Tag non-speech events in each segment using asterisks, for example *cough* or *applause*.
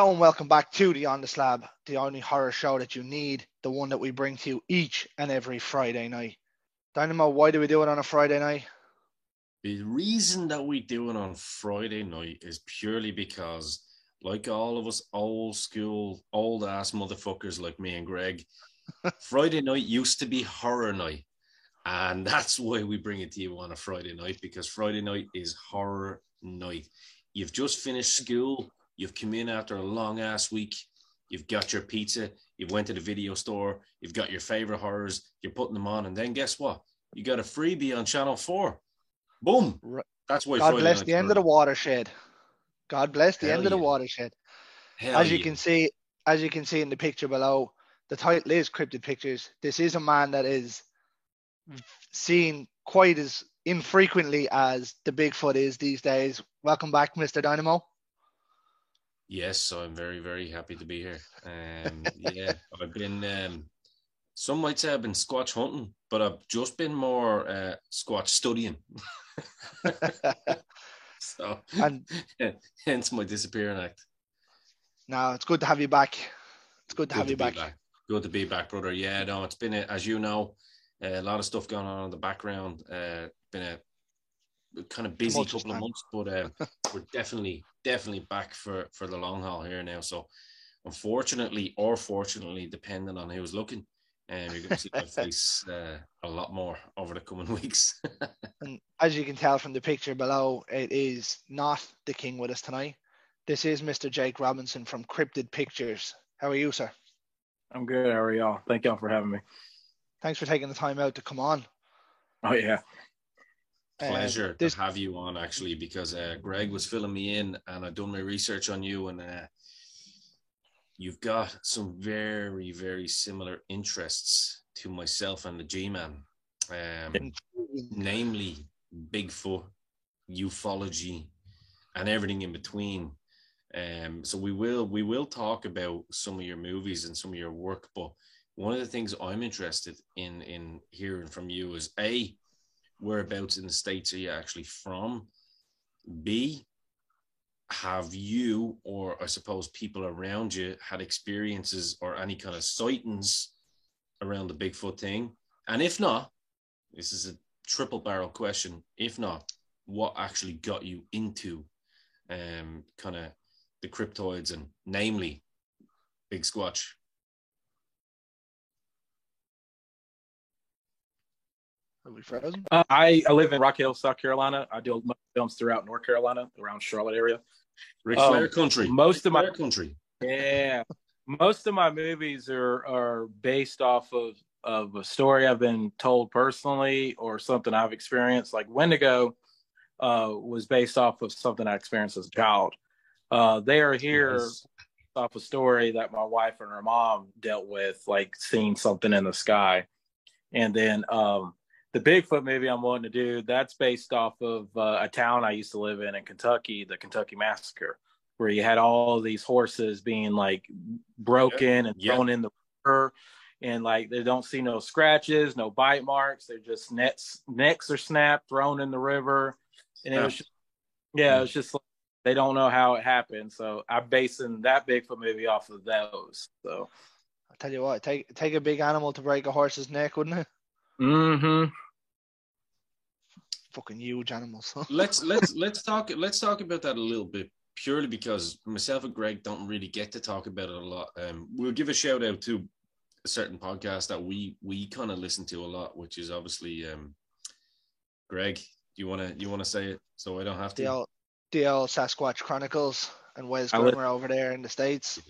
Hello and welcome back to the On the Slab, the only horror show that you need, the one that we bring to you each and every Friday night. Dynamo, why do we do it on a Friday night? The reason that we do it on Friday night is purely because, like all of us old school, old ass motherfuckers like me and Greg, *laughs* Friday night used to be horror night. And *laughs* that's why we bring it to you on a Friday night because Friday night is horror night. You've just finished school, you've come in after a long ass week, you've got your pizza, you've went to the video store, you've got your favorite horrors, you're putting them on, and then guess what? You got a freebie on channel four. Boom. Right. That's why God Friday bless the end of the watershed. God bless the Hell end of the watershed. Hell as you yeah. can see, as you can see in the picture below, the title is Cryptid Pictures. This is a man that is seen quite as infrequently as the Bigfoot is these days. Welcome back, Mr. Dynamo. Yes, so I'm very, very happy to be here. Um, yeah, I've been. Um, some might say I've been squatch hunting, but I've just been more uh, squatch studying. *laughs* so, And *laughs* hence my disappearing act. now it's good to have you back. It's good to have Good you be back. Good to be back, brother. Yeah, no, it's been a, as you know, a lot of stuff going on in the background. Uh, been a kind of busy Tumultuous couple of months, but uh, we're definitely definitely back for for the long haul here now. So, unfortunately or fortunately, depending on who's looking, um, you're going to see my *laughs* face uh, a lot more over the coming *laughs* weeks. And as you can tell from the picture below, it is not the king with us tonight. This is Mr. Jake Robinson from Cryptid Pictures. How are you, sir? I'm good. How are y'all? Thank y'all for having me. Thanks for taking the time out to come on. Oh yeah. Uh, Pleasure this- to have you on, actually, because uh, Greg was filling me in, and I've done my research on you, and uh, you've got some very, very similar interests to myself and the G-Man, um, namely Bigfoot, ufology, and everything in between. Um, so we will we will talk about some of your movies and some of your work, but one of the things I'm interested in in hearing from you is a whereabouts in the states are you actually from? B have you or I suppose people around you had experiences or any kind of sightings around the Bigfoot thing? And if not, this is a triple barrel question. If not, what actually got you into um kind of the cryptoids and namely Big Squatch? Are we frozen? Uh, I, I live in Rock Hill, South Carolina. I do films throughout North Carolina, around Charlotte area. Ric Um, Flair country. most of my- Flair country. Yeah. Most of my movies are are based off of of a story I've been told personally or something I've experienced. Like Wendigo uh, was based off of something I experienced as a child. Uh, they are here Nice. off a story that my wife and her mom dealt with, like seeing something in the sky. And then um, the Bigfoot movie I'm wanting to do, that's based off of uh, a town I used to live in in Kentucky, the Kentucky Massacre, where you had all these horses being like broken and Yeah. thrown in the river. And like they don't see no scratches, no bite marks. They're just nets, necks are snapped, thrown in the river. And it was just, yeah, it was just like, they don't know how it happened. So I'm basing that Bigfoot movie off of those. So, I'll tell you what, take take a big animal to break a horse's neck, wouldn't it? hmm Fucking huge animals. *laughs* let's let's let's talk let's talk about that a little bit purely because myself and Greg don't really get to talk about it a lot. Um, we'll give a shout out to a certain podcast that we we kind of listen to a lot, which is obviously um, Greg. Do you want to you want to say it so I don't have to the old the old Sasquatch Chronicles and Wes I would- over there in the States.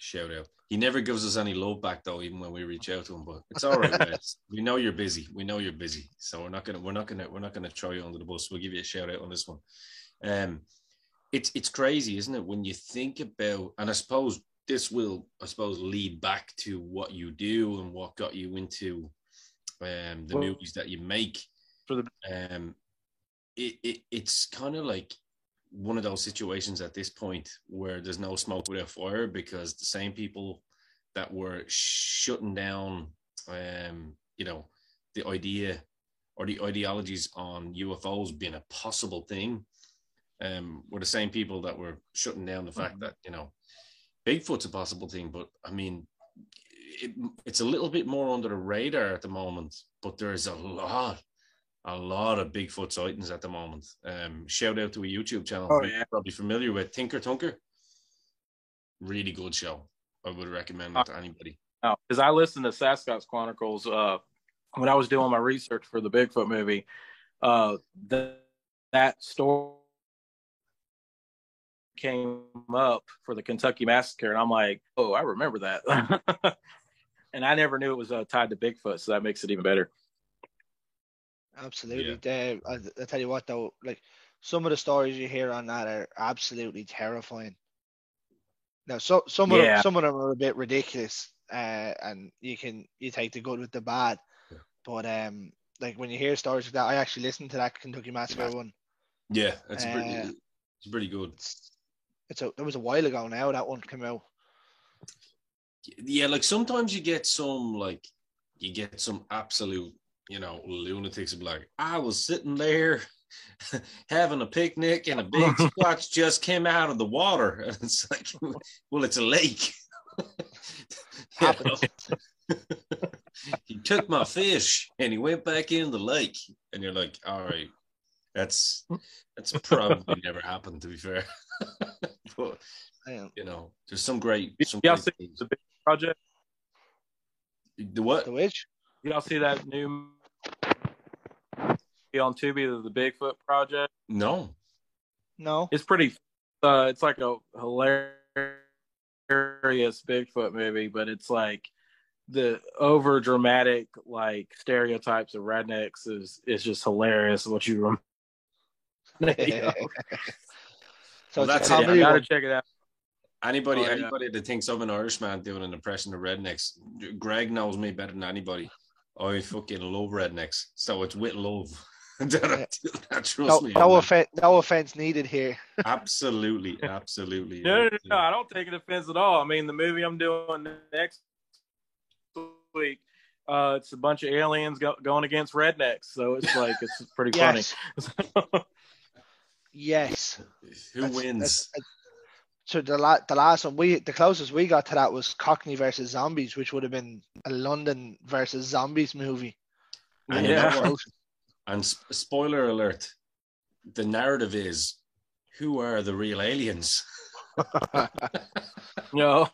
Shout out? He never gives us any love back though, even when we reach out to him. But it's all right, Wes. *laughs* We know you're busy. We know you're busy, so we're not gonna we're not gonna we're not gonna throw you under the bus. We'll give you a shout out on this one. Um, it's it's crazy, isn't it? When you think about, and I suppose this will, I suppose, lead back to what you do and what got you into um, the Well- movies that you make. For the Um, it, it it's kind of like one of those situations at this point where there's no smoke without fire because the same people that were shutting down, um, you know, the idea or the ideologies on UFOs being a possible thing, um, were the same people that were shutting down the fact that you know Bigfoot's a possible thing, but I mean, it, it's a little bit more under the radar at the moment. But there's a lot, a lot of Bigfoot sightings at the moment. Um, shout out to a YouTube channel Oh, you're yeah. probably familiar with Tinker Tunker. Really good show. I would recommend it to anybody. because I listened to Sasquatch Chronicles uh, when I was doing my research for the Bigfoot movie. Uh, the, that story came up for the Kentucky Massacre, and I'm like, oh, I remember that. *laughs* and I never knew it was uh, tied to Bigfoot, so that makes it even better. Absolutely. They- I, I tell you what though, like some of the stories you hear on that are absolutely terrifying. Now, so some of Yeah. them, some of them are a bit ridiculous, uh, and you can you take the good with the bad. Yeah. But um, like when you hear stories like that, I actually listened to that Kentucky Massacre one. Yeah, it's Uh, pretty, it's pretty good. It's, it's a it was a while ago now that one came out. yeah like sometimes you get some like you get some absolute you know lunatics be like i was sitting there *laughs* having a picnic and a big *laughs* squatch just came out of the water *laughs* and it's like well it's a lake You Happens. know? he took my fish and he went back in the lake and you're like all right that's that's probably never happened to be fair but you know there's some great some Y'all great see the big project? the what the witch. Y'all see that new on Tubi, the, the Bigfoot project? no No. It's pretty. Uh, it's like a hilarious Bigfoot movie, but it's like the over dramatic like stereotypes of rednecks is is just hilarious. What you rem- *laughs* *laughs* so Well, that's a it. I gotta check it out. Anybody, Oh, yeah. anybody that thinks I'm an Irishman doing an impression of rednecks, Greg knows me better than anybody. I fucking love rednecks, so it's with love. *laughs* that I that, trust No, me. no, offense, no offense needed here. *laughs* absolutely, absolutely. No, no, no, no, I don't take an offense at all. I mean, the movie I'm doing next week, uh, it's a bunch of aliens go- going against rednecks, so it's like it's pretty *laughs* Yes, funny. yes. Who That's- wins? that's- So the la- the last one we the closest we got to that was Cockney versus Zombies, which would have been a London versus Zombies movie. *laughs* And yeah. And spoiler alert: the narrative is, who are the real aliens? *laughs* No,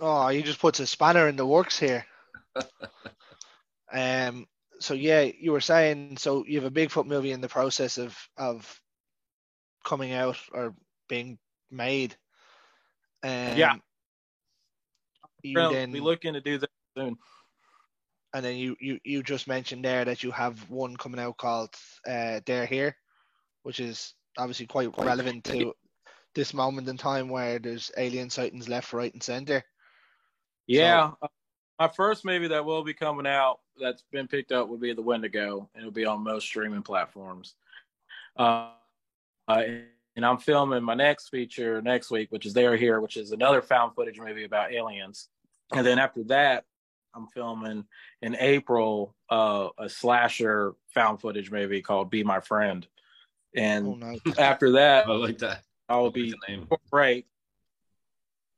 Oh, he just puts a spanner in the works here. *laughs* um. So yeah, you were saying so you have a Bigfoot movie in the process of of coming out or being made. Um, Yeah. You Well, then we looking to do that soon. and then you, you you just mentioned there that you have one coming out called uh They're Here, which is obviously quite relevant to this moment in time where there's alien sightings left, right, and center. Yeah. Uh, my first movie that will be coming out that's been picked up would be The Wendigo, and it'll be on most streaming platforms. Uh, uh, and I'm filming my next feature next week, which is They're Here, which is another found footage movie about aliens. And then after that, I'm filming in April uh, a slasher found footage movie called Be My Friend. And Oh no. *laughs* after that, I like that. I I'll like be the. Right.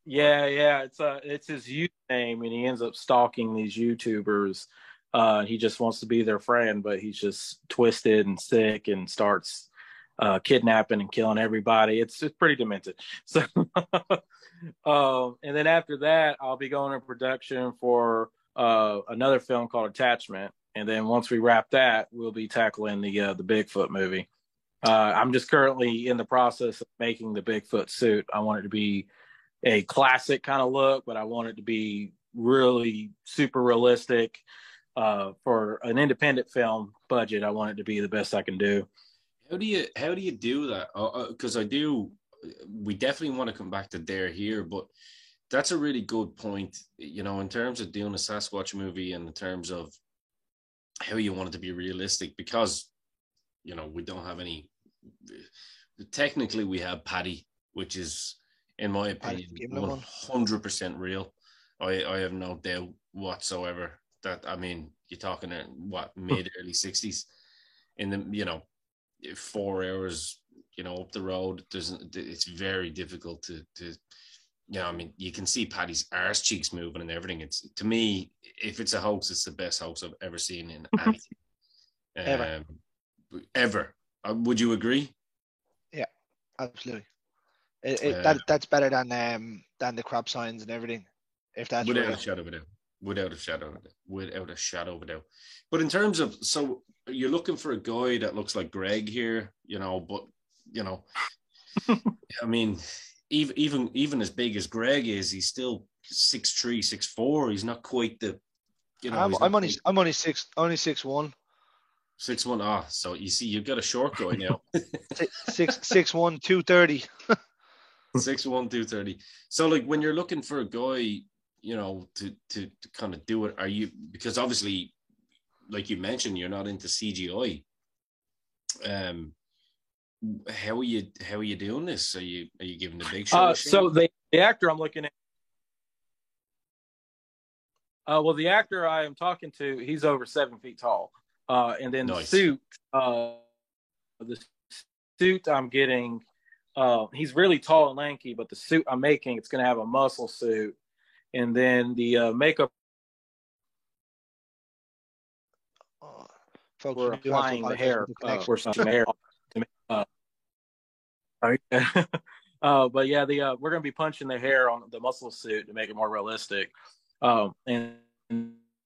Yeah, yeah. It's uh it's his name and he ends up stalking these YouTubers. Uh he just wants to be their friend, but he's just twisted and sick and starts uh kidnapping and killing everybody. It's it's pretty demented. *laughs* So um and then after that I'll be going in production for uh another film called Attachment. And then once we wrap that, we'll be tackling the uh the Bigfoot movie. Uh, I'm just currently in the process of making the Bigfoot suit. I want it to be a classic kind of look, but I want it to be really super realistic. Uh, for an independent film budget, I want it to be the best I can do. How do you how do you do that? Uh, uh, because I do, we definitely want to come back to They're Here, but that's a really good point. You know, in terms of doing a Sasquatch movie, and in terms of how you want it to be realistic, because you know we don't have any. Technically, we have Patty, which is, in my opinion, one one. hundred percent real. I I have no doubt whatsoever that I mean you're talking at what mid early sixties, in the you know four hours, you know, up the road. There's it's very difficult to to yeah, I mean, you can see Patty's arse cheeks moving and everything. It's to me, if it's a hoax, it's the best hoax I've ever seen in *laughs* anything. Ever. Um, ever. Uh, would you agree? Yeah, absolutely. It, it, Uh, that that's better than um than the crop signs and everything. If that's without real. a shadow of a doubt. Without a shadow of a doubt. Without a shadow of a doubt. But in terms of so you're looking for a guy that looks like Greg here, you know, but you know, *laughs* I mean, even even even as big as Greg is, he's still six three, six four. He's not quite the you know, I'm, I'm only quite I'm only six only six one. six one. Ah, so you see, you've got a short guy now. *laughs* Six six six one two thirty. *laughs* six one two thirty. So like when you're looking for a guy, you know, to to to kind of do it, are you because obviously, like you mentioned, you're not into CGI. Um, how are you how are you doing this? Are you are you giving the big show? Uh, so the, the actor I'm looking at. Uh, well, the actor I am talking to, he's over seven feet tall. Uh, and then Nice. the suit, uh, the suit I'm getting, uh, he's really tall and lanky, but the suit I'm making, it's going to have a muscle suit. And then the uh, makeup folks, we're we do have to applying the hair, for the uh, connection. we're touching the hair. to make, Uh, uh, but yeah, the uh, we're gonna be punching the hair on the muscle suit to make it more realistic. Um, and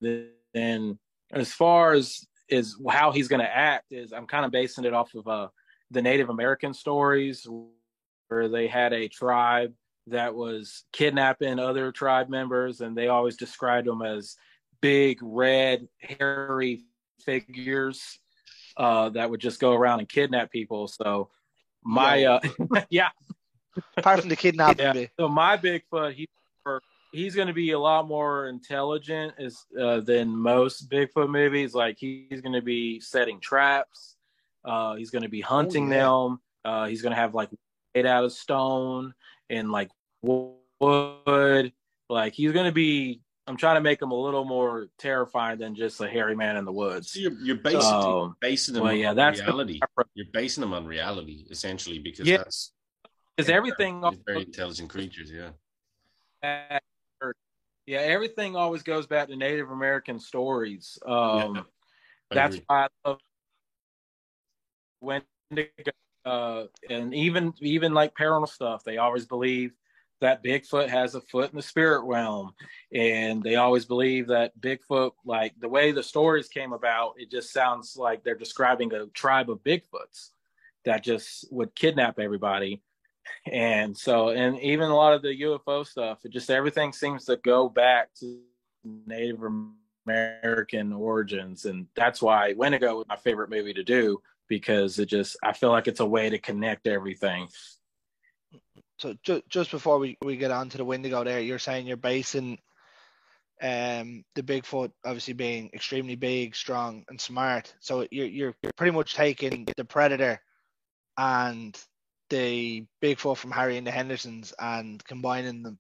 then as far as is how he's gonna act is I'm kind of basing it off of uh, the Native American stories where they had a tribe that was kidnapping other tribe members, and they always described them as big, red, hairy figures uh, that would just go around and kidnap people. So my Yo. uh, *laughs* yeah, Apart from the kidnapping Yeah. so my Bigfoot he he's going to be a lot more intelligent as uh, than most Bigfoot movies. Like he's going to be setting traps. Uh, he's going to be hunting yeah. them. Uh, he's going to have like made out of stone and like wood. Like he's going to be. I'm trying to make him a little more terrifying than just a hairy man in the woods. So you're, you're basically Um, basing them well, on yeah, that's reality. You're basing them on reality essentially because Yeah. that's Because everything, they're very intelligent creatures. Yeah. yeah, everything always goes back to Native American stories. Um, Yeah. That's why I love Wendigo, uh, and even even like paranormal stuff. They always believe that Bigfoot has a foot in the spirit realm, and they always believe that Bigfoot, like the way the stories came about, it just sounds like they're describing a tribe of Bigfoots that just would kidnap everybody. And so, and even a lot of the UFO stuff, it just everything seems to go back to Native American origins, and that's why Wendigo was my favorite movie to do because it just I feel like it's a way to connect everything. So ju- just before we, we get on to the Wendigo there, you're saying you're basing um the Bigfoot obviously being extremely big, strong, and smart. So you're you're pretty much taking the Predator and the Bigfoot from Harry and the Hendersons and combining them.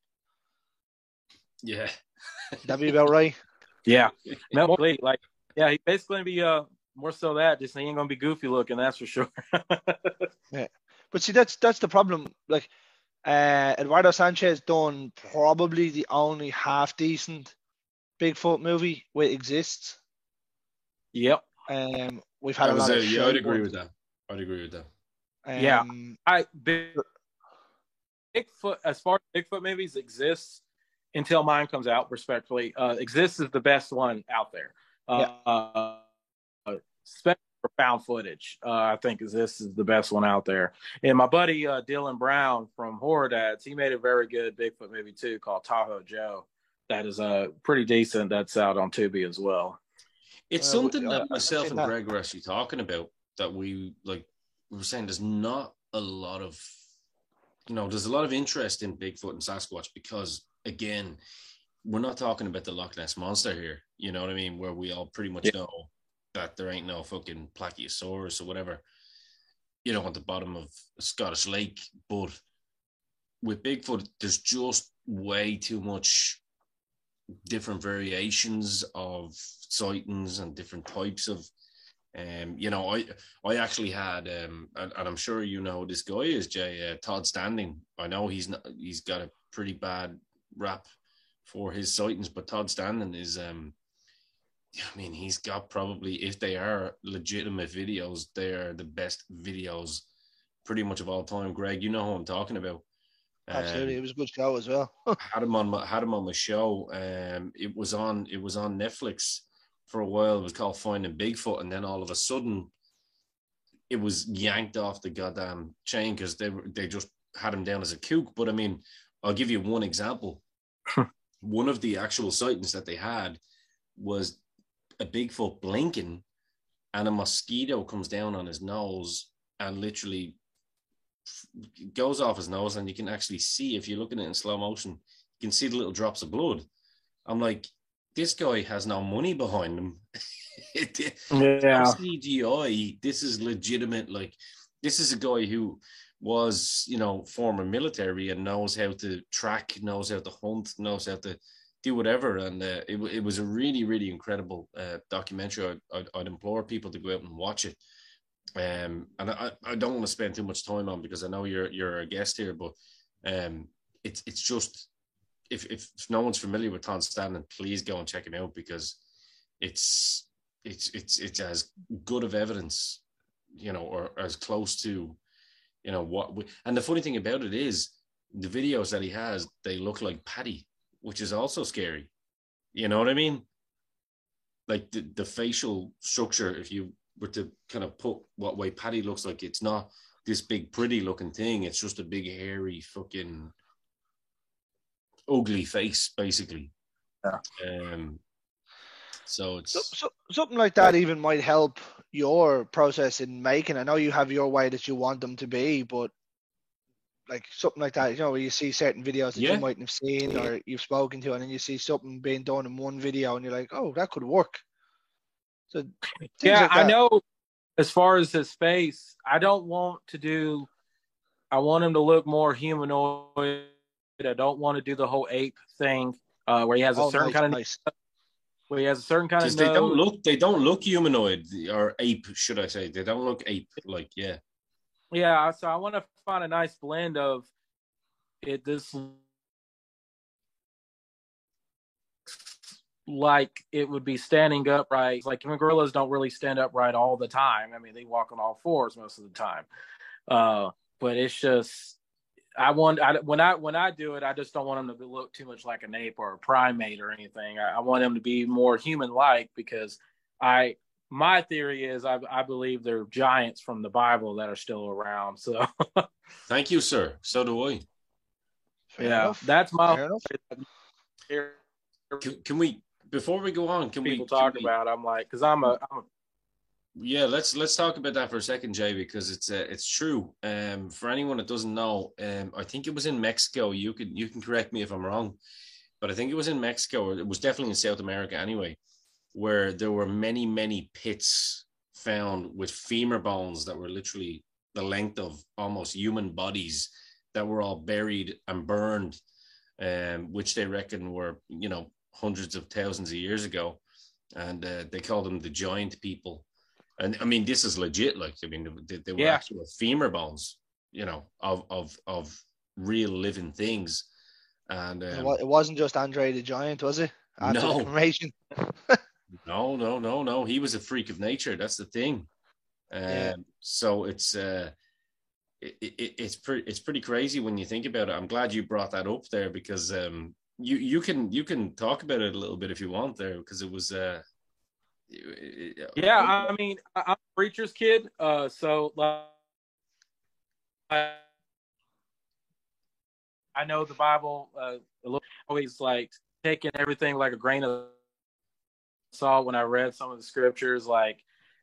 Yeah. That'd be about right. *laughs* Yeah, Mel Lee, like yeah, he's basically gonna be uh more so that just he ain't gonna be goofy looking, that's for sure. *laughs* yeah, But see, that's that's the problem. Like, uh, Eduardo Sanchez done probably the only half decent Bigfoot movie which exists. yep. Um, we've had That a was lot it. of. Yeah, I'd agree with that. I'd agree with that. Yeah. Um, I big Bigfoot as far as Bigfoot movies exists until mine comes out. Respectfully, uh, exists is the best one out there. Uh, especially for found footage, uh, I think is this is the best one out there. And my buddy uh, Dylan Brown from Horror Dads, he made a very good Bigfoot movie too called Tahoe Joe. That is uh, pretty decent. That's out on Tubi as well. It's Well, something that I've myself and that. Greg were actually talking about that we like we were saying there's not a lot of you know, there's a lot of interest in Bigfoot and Sasquatch because again, we're not talking about the Loch Ness monster here. You know what I mean? Where we all pretty much Yeah. know that there ain't no fucking Plesiosaurus or whatever, you know, at the bottom of Scottish lake. But with Bigfoot, there's just way too much different variations of sightings and different types of um you know i i actually had um and, and i'm sure you know this guy is jay uh, todd standing i know he's not he's got a pretty bad rap for his sightings, but Todd Standing is um I mean he's got probably if they are legitimate videos, they are the best videos pretty much of all time. Greg, you know who I'm talking about. Absolutely, um, it was a good show as well. *laughs* had him on my had him on my show. Um, it was on it was on Netflix for a while. It was called Finding Bigfoot, and then all of a sudden, it was yanked off the goddamn chain because they they just had him down as a kook. But I mean, I'll give you one example. one of the actual sightings that they had was a Bigfoot blinking, and a mosquito comes down on his nose and literally goes off his nose, and you can actually see if you're looking at it in slow motion, you can see the little drops of blood. I'm like, this guy has no money behind him. *laughs* yeah. CGI. This is legitimate. Like, this is a guy who was, you know, former military and knows how to track, knows how to hunt, knows how to do whatever. And uh, it, it was a really, really incredible uh, documentary. I'd, I'd, I'd, implore people to go out and watch it. Um, and I, I don't want to spend too much time on because I know you're you're a guest here, but um, it's it's just if, if, no one's familiar with Todd Standing, please go and check him out because it's it's it's it's as good of evidence, you know, or as close to, you know, what. We, and the funny thing about it is, the videos that he has, they look like Patty, which is also scary. You know what I mean? Like the, the facial structure, if you were to kind of put what way Patty looks like, it's not this big pretty looking thing. It's just a big hairy fucking ugly face, basically. Yeah. Um, so it's so, so, something like that even might help your process in making. I know you have your way that you want them to be, but like something like that, you know, where you see certain videos that yeah. you mightn't have seen or you've spoken to, and then you see something being done in one video, and you're like, oh, that could work. So yeah, like I know. As far as his face, I don't want to do. I want him to look more humanoid I don't want to do the whole ape thing uh, where he has a oh, certain nice, kind of nice. where he has a certain kind of. They don't look. They don't look humanoid or ape, should I say? They don't look ape like. Yeah. Yeah. So I want to find a nice blend of it. This like it would be standing upright. Like even gorillas don't really stand upright all the time. I mean, they walk on all fours most of the time. Uh, but it's just I want I, when I when I do it, I just don't want them to look too much like an ape or a primate or anything. I, I want them to be more human-like because I my theory is I, I believe they're giants from the Bible that are still around. So, *laughs* thank you, sir. So do I. yeah, enough. that's my. Can, can, we before we go on? Can people we talk we, about? I'm like, because I'm a, I'm a yeah, let's let's talk about that for a second, Jay, because it's uh, it's true. Um, for anyone that doesn't know, um, I think it was in Mexico. You can you can correct me if I'm wrong, but I think it was in Mexico. or It was definitely in South America anyway, where there were many many pits found with femur bones that were literally the length of almost human bodies that were all buried and burned, um, which they reckon were you know hundreds of thousands of years ago, and uh, they called them the giant people and I mean, this is legit. Like, I mean, they, they were yeah. actual femur bones, you know, of of of real living things. And um, it wasn't just Andre the Giant, was it? After no. *laughs* no, no, no, no. He was a freak of nature. That's the thing. Um, yeah. So it's uh, it, it, it's pretty it's pretty crazy when you think about it. I'm glad you brought that up there because um, you you can you can talk about it a little bit if you want there because it was uh, yeah, I mean, I'm a preacher's kid, uh, so like, I know the Bible uh, always like taking everything like a grain of salt when I read some of the scriptures, like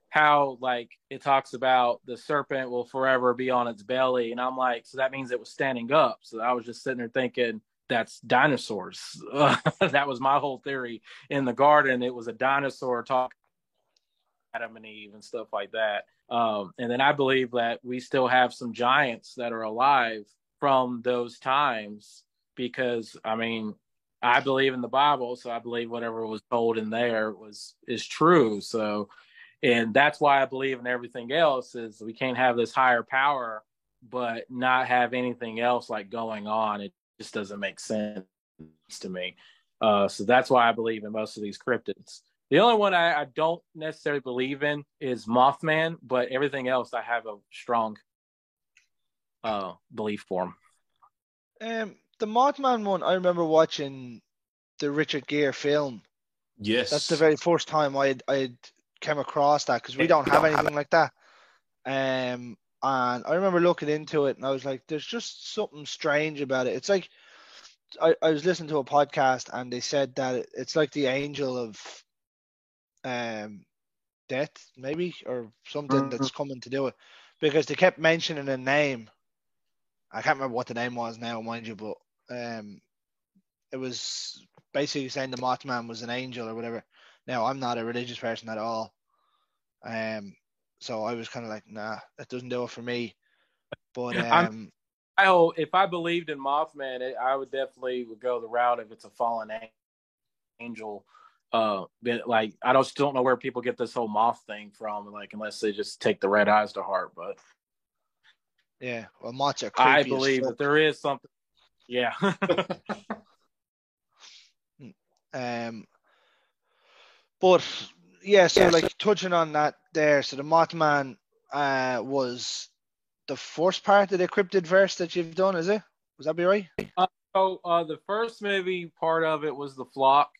how like it talks about the serpent will forever be on its belly, and I'm like, so that means it was standing up. So I was just sitting there thinking that's dinosaurs. *laughs* That was my whole theory in the garden. It was a dinosaur talking Adam and Eve and stuff like that. Um, and then I believe that we still have some giants that are alive from those times because I mean I believe in the Bible, so I believe whatever was told in there was is true. So, and that's why I believe in everything else is we can't have this higher power, but not have anything else like going on. It just doesn't make sense to me. Uh, so that's why I believe in most of these cryptids. The only one I, I, don't necessarily believe in is Mothman, but everything else I have a strong uh, belief for. Um, the Mothman one, I remember watching the Richard Gere film. Yes, that's the very first time I I came across that because we don't have anything like that. Um, and I remember looking into it and I was like, there's just something strange about it. It's like I, I was listening to a podcast and they said that it, it's like the angel of um death, maybe, or something mm-hmm. that's coming to do it. Because they kept mentioning a name. I can't remember what the name was now, mind you, but um it was basically saying the Mothman was an angel or whatever. Now I'm not a religious person at all. Um so I was kind of like, nah, that doesn't do it for me. But *laughs* um, I hope if I believed in Mothman, it, I would definitely would go the route if it's a fallen angel. Uh, but like I don't still don't know where people get this whole moth thing from, like unless they just take the red eyes to heart. But yeah, well, moths are. I believe that there is something. Yeah. *laughs* um, but yeah, so like touching on that there, so the Mothman uh, was the first part of the cryptid verse that you've done, is it? Was that be right? Uh, so uh, the first movie part of it was the flock.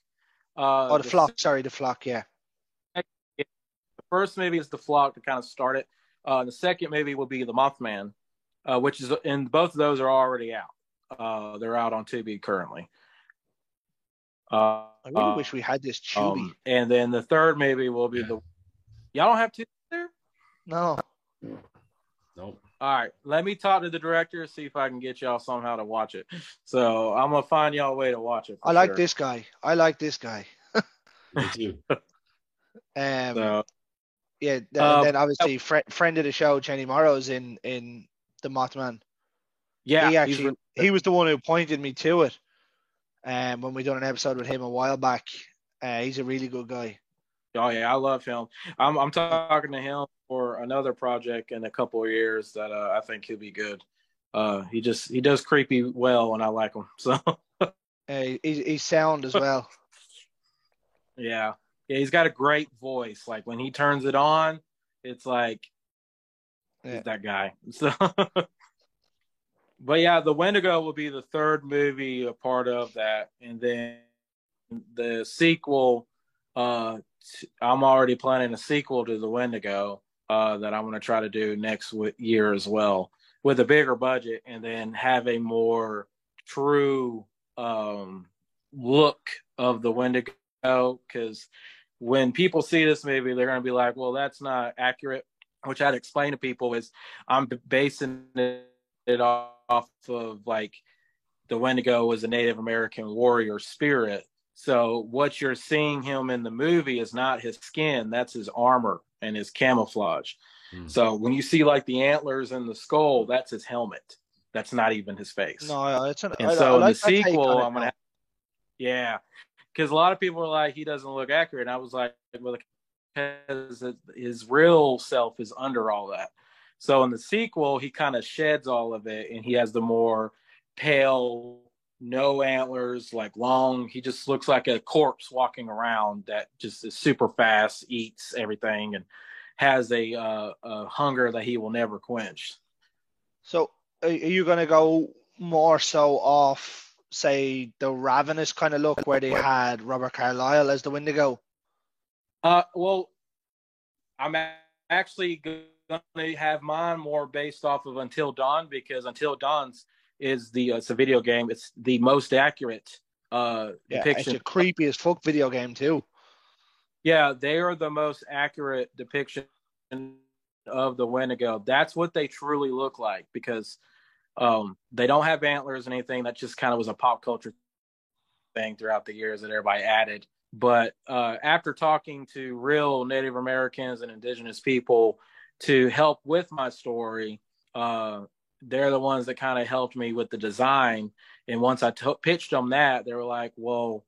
Uh, oh, the, the flock. Sorry, the flock. Yeah. The first movie is the flock to kind of start it. Uh, the second movie will be the Mothman, uh, which is and both of those are already out. Uh, they're out on Tubi currently. Uh, I really uh, wish we had this Tubi. Um, and then the third maybe will be the. Y'all don't have Tubi there? No. Nope. All right, let me talk to the director see if I can get y'all somehow to watch it. So I'm gonna find y'all a way to watch it. I like sure. this guy. I like this guy. Me too. *laughs* um, so, yeah, th- um, then obviously fr- friend of the show, Jenny Morrow's in in the Mothman. Yeah, he actually re- he was the one who pointed me to it um, when we done an episode with him a while back. Uh, he's a really good guy. Oh yeah, I love him. I'm I'm talking to him for another project in a couple of years that uh, I think he'll be good. Uh, he just he does creepy well, and I like him. *laughs* So hey, he's, he's sound as well. *laughs* yeah, yeah, he's got a great voice. Like when he turns it on, it's like yeah. that guy. *laughs* So but yeah, the Wendigo will be the third movie a part of that, and then the sequel. Uh, I'm already planning a sequel to the Wendigo uh, that I'm going to try to do next year as well, with a bigger budget, and then have a more true um, look of the Wendigo. Because when people see this movie, they're going to be like, "Well, that's not accurate." Which I'd explain to people is I'm basing it off off of like the Wendigo was a Native American warrior spirit. So what you're seeing him in the movie is not his skin, that's his armor and his camouflage. Mm. So when you see like the antlers and the skull, that's his helmet. That's not even his face. No, it's an, and I, so I, I in the sequel, I'm gonna, have, yeah, because a lot of people are like he doesn't look accurate. And I was like, well, because his real self is under all that. So in the sequel, he kind of sheds all of it and he has the more pale, no antlers, like long. He just looks like a corpse walking around that just is super fast, eats everything, and has a, uh, a hunger that he will never quench. So are you going to go more so off, say, the ravenous kind of look where they had Robert Carlyle as the Wendigo? Uh, well, I'm actually to have mine more based off of Until Dawn because Until Dawn's is the uh, it's a video game. It's the most accurate uh, yeah, depiction. It's a creepy as fuck video game too. Yeah, they are the most accurate depiction of the Wendigo. That's what they truly look like because um, they don't have antlers and anything. That just kind of was a pop culture thing throughout the years that everybody added. But uh, after talking to real Native Americans and indigenous people, to help with my story, uh, they're the ones that kind of helped me with the design. And once I t- pitched them that, they were like, well,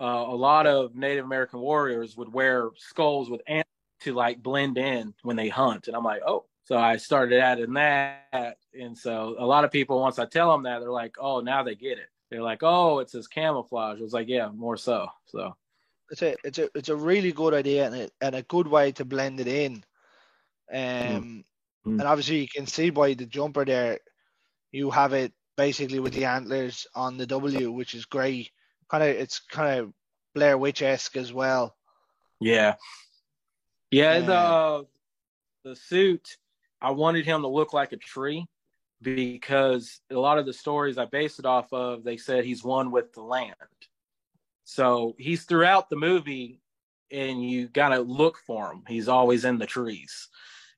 uh, a lot of Native American warriors would wear skulls with ants to like blend in when they hunt. And I'm like, oh, So I started adding that, and so a lot of people once I tell them that they're like, "Oh, now they get it." They're like, "Oh, it's his camouflage." I was like, "Yeah, more so." So it's a it's a it's a really good idea and a, and a good way to blend it in. Um, Mm. and obviously you can see by the jumper there, you have it basically with the antlers on the W, which is great. Kind of it's kind of Blair Witch esque as well. yeah, yeah. Yeah. The the suit, I wanted him to look like a tree because a lot of the stories I based it off of, they said he's one with the land. So he's throughout the movie, and you gotta look for him. He's always in the trees,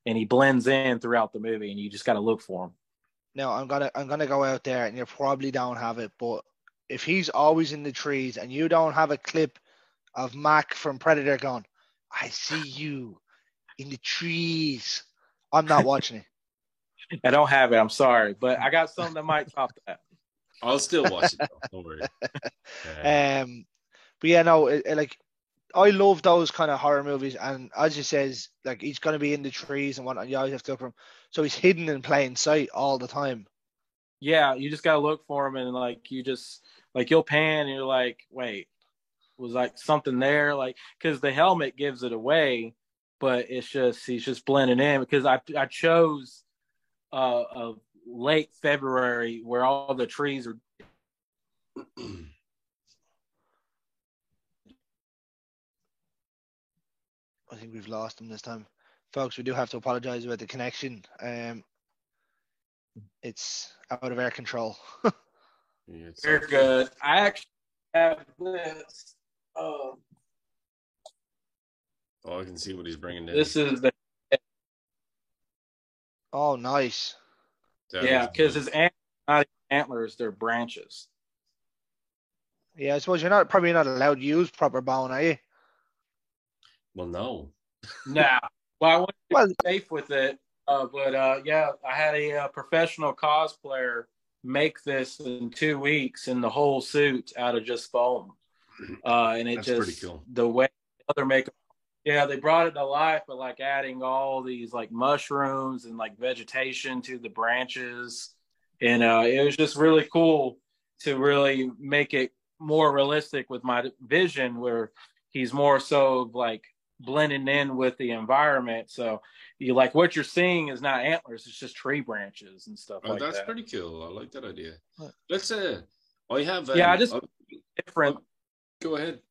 and he blends in throughout the movie, and you just gotta look for him. Now I'm gonna I'm gonna go out there and you probably don't have it, but if he's always in the trees and you don't have a clip of Mac from Predator going, I see you in the trees. I'm not *laughs* watching it. I don't have it. I'm sorry, but I got something that might top that. I'll still watch it. Though. Don't worry. *laughs* Um, but yeah, no, it, it, like I love those kind of horror movies, and as he says, like he's gonna be in the trees and whatnot. You always have to look for him, so he's hidden in plain sight all the time. Yeah, you just gotta look for him, and like you just like you'll pan, and you're like, wait, was like something there, like because the helmet gives it away, but it's just he's just blending in because I I chose uh, a late February where all the trees are *clears throat* I think we've lost him this time, folks. We do have to apologize about the connection. Um, it's out of our control. *laughs* yeah, it's very okay. good. I actually have this. Um, Oh, I can see what he's bringing down. this is the oh, nice. That yeah because good. his ant- not antlers, they're branches. Yeah, I suppose you're not probably not allowed to use proper bone, are you? Well, no. Nah. Well, I wanted to Well- be safe with it, uh, but uh, yeah, I had a, uh professional cosplayer make this in two weeks in the whole suit out of just foam, uh, and it That's just pretty cool. the way other makeup. Yeah, they brought it to life, but like adding all these like mushrooms and like vegetation to the branches, and uh, it was just really cool to really make it more realistic with my vision, where he's more so of, like blending in with the environment. So you like what you're seeing is not antlers; it's just tree branches and stuff Oh, like that's that. pretty cool. I like that idea. Let's uh I have Yeah, um, I just- I'll- different. go ahead.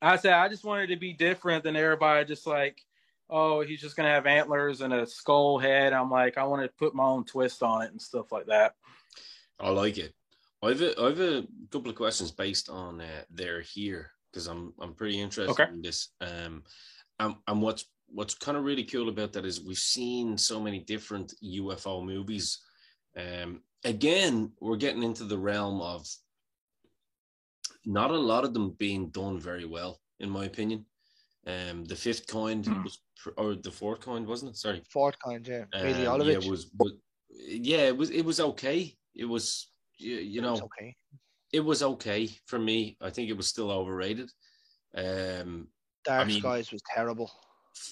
I said I just wanted to be different than everybody. Just like, oh, he's just gonna have antlers and a skull head. I'm like, I want to put my own twist on it and stuff like that. I like it. I've a, I've a couple of questions based on uh, They're Here because I'm I'm pretty interested Okay. in this. Um, and, and what's what's kind of really cool about that is we've seen so many different UFO movies. Um, again, we're getting into the realm of not a lot of them being done very well, in my opinion. Um, the fifth kind Hmm. was, or the fourth kind, wasn't it? Sorry, Fourth kind, yeah. Really, um, all of yeah, it. it was, was, yeah, it was, it was okay. It was, you, you know, It's okay. It was okay for me. I think it was still overrated. Um, Dark mean- Skies was terrible.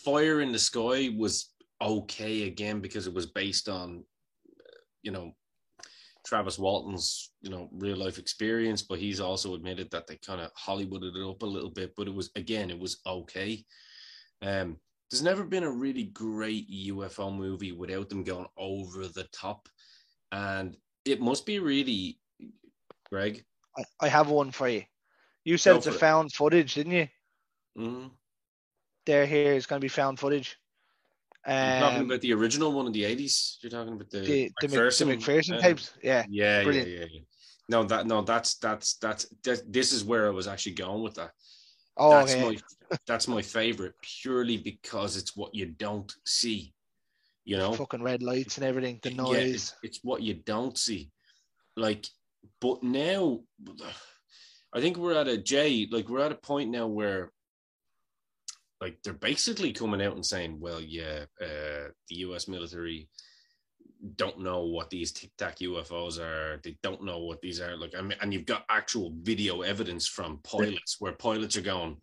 Fire in the Sky was okay again because it was based on, uh, you know, Travis Walton's, you know, real life experience, but he's also admitted that they kind of Hollywooded it up a little bit. But it was again, it was okay. Um, there's never been a really great UFO movie without them going over the top, and it must be really, Greg. I, I have one for you. You said Go it's a it. found footage, didn't you? Mm. There, here is going to be found footage. You're talking Um, about the original one in the eighties. You're talking about the the, the, Mc- the McPherson, McPherson uh, tapes. Yeah. Yeah, yeah, yeah, yeah. No, that no, that's that's that's that, this is where I was actually going with that. Oh, that's my that's my favorite purely because it's what you don't see. You know, Fucking red lights and everything. The Yeah, noise. it's, it's what you don't see. Like, but now, I think we're at a J. Like we're at a point now where, like, they're basically coming out and saying, "Well, yeah, uh, the U.S. military don't know what these Tic Tac UFOs are. They don't know what these are. Like, I mean, and you've got actual video evidence from pilots where pilots are going."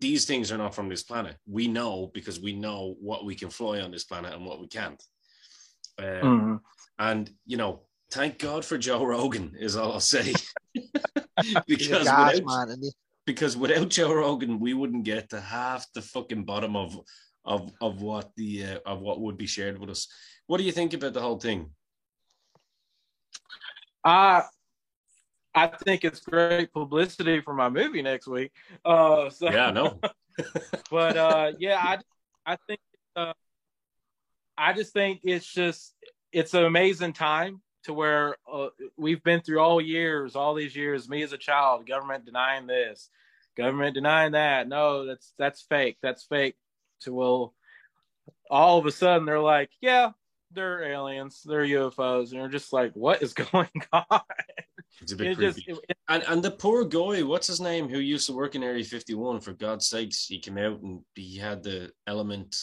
these things are not from this planet. We know because we know what we can fly on this planet and what we can't. Um, mm-hmm. And you know, thank God for Joe Rogan is all I'll say. *laughs* *laughs* because gas, without, man, because without Joe Rogan, we wouldn't get to half the fucking bottom of of of what the uh, of what would be shared with us. What do you think about the whole thing? Uh I think it's great publicity for my movie next week. Uh, so, yeah, no. *laughs* but uh, yeah, I I think uh, I just think it's just it's an amazing time to where uh, we've been through all years, all these years. Me as a child, government denying this, government denying that. No, that's that's fake. That's fake. To well, all of a sudden they're like, yeah, they're aliens, they're UFOs, and you're just like, what is *laughs* going on? It's a bit it creepy. Just, it, and and the poor guy, what's his name, who used to work in Area 51, for God's sakes, he came out and he had the element